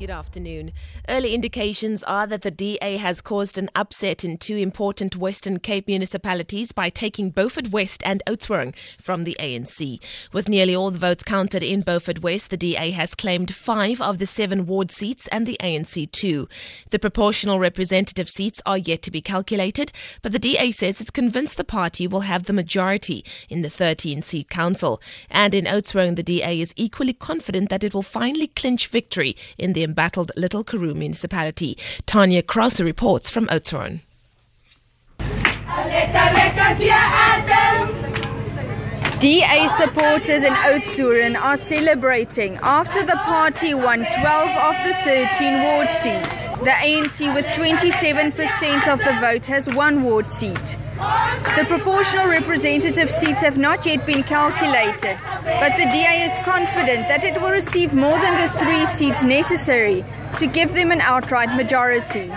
Good afternoon. Early indications are that the DA has caused an upset in two important Western Cape municipalities by taking Beaufort West and Oudtshoorn from the ANC. With nearly all the votes counted in Beaufort West, the DA has claimed five of the seven ward seats and the ANC two. The proportional representative seats are yet to be calculated, but the DA says it's convinced the party will have the majority in the 13 seat council. And in Oudtshoorn, the DA is equally confident that it will finally clinch victory in the embattled Little Karoo municipality. Tanya Krause reports from Oudtshoorn. DA supporters in Oudtshoorn are celebrating after the party won 12 of the 13 ward seats. The ANC with 27% of the vote has one ward seat. The proportional representative seats have not yet been calculated, but the DA is confident that it will receive more than the three seats necessary to give them an outright majority.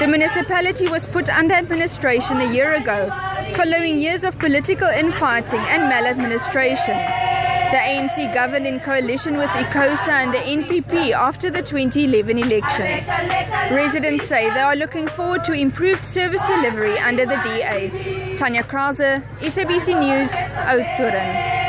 The municipality was put under administration a year ago, following years of political infighting and maladministration. The ANC governed in coalition with ICOSA and the NPP after the 2011 elections. Residents say they are looking forward to improved service delivery under the DA. Tanya Krause, SABC News, Oudtshoorn.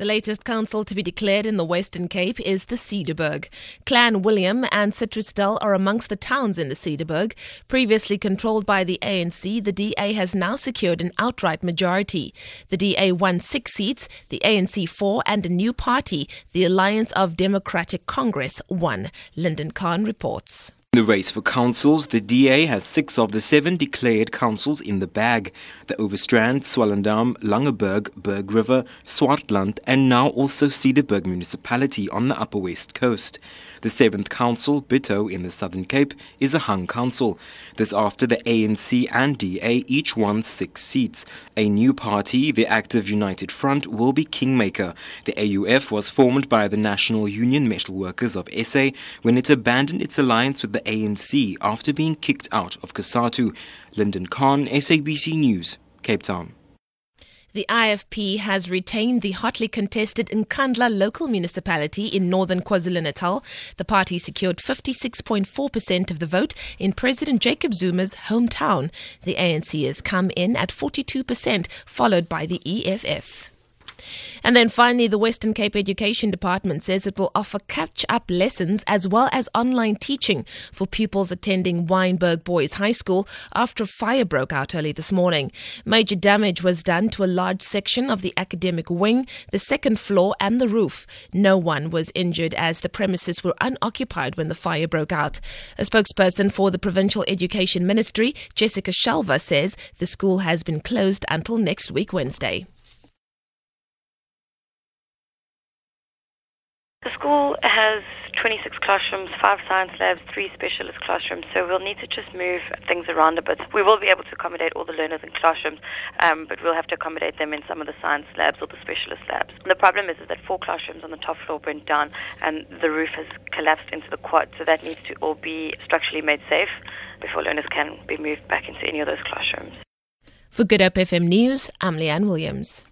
The latest council to be declared in the Western Cape is the Cederberg. Clan William and Citrusdal are amongst the towns in the Cederberg. Previously controlled by the ANC, the DA has now secured an outright majority. The DA won six seats, the ANC four, and a new party, the Alliance of Democratic Congress, one. Lyndon Khan reports. In the race for councils, the DA has six of the seven declared councils in the bag. The Overstrand, Swellendam, Langeberg, Berg River, Swartland, and now also Cederberg municipality on the Upper West Coast. The seventh council, Bitou in the Southern Cape, is a hung council. This after the ANC and DA each won six seats. A new party, the Active United Front, will be kingmaker. The AUF was formed by the National Union Metalworkers of SA when it abandoned its alliance with the ANC after being kicked out of COSATU. Lyndon Khan, SABC News, Cape Town. The IFP has retained the hotly contested Nkandla local municipality in northern KwaZulu-Natal. The party secured 56.4% of the vote in President Jacob Zuma's hometown. The ANC has come in at 42%, followed by the EFF. And then finally, the Western Cape Education Department says it will offer catch up lessons as well as online teaching for pupils attending Wynberg Boys High School after a fire broke out early this morning. Major damage was done to a large section of the academic wing, the second floor, and the roof. No one was injured as the premises were unoccupied when the fire broke out. A spokesperson for the Provincial Education Ministry, Jessica Shelver, says the school has been closed until next week, Wednesday. The school has 26 classrooms, five science labs, three specialist classrooms, so we'll need to just move things around a bit. We will be able to accommodate all the learners in classrooms, um, but we'll have to accommodate them in some of the science labs or the specialist labs. The problem is, is that four classrooms on the top floor burnt down and the roof has collapsed into the quad, so that needs to all be structurally made safe before learners can be moved back into any of those classrooms. For Good Hope FM News, I'm Leanne Williams.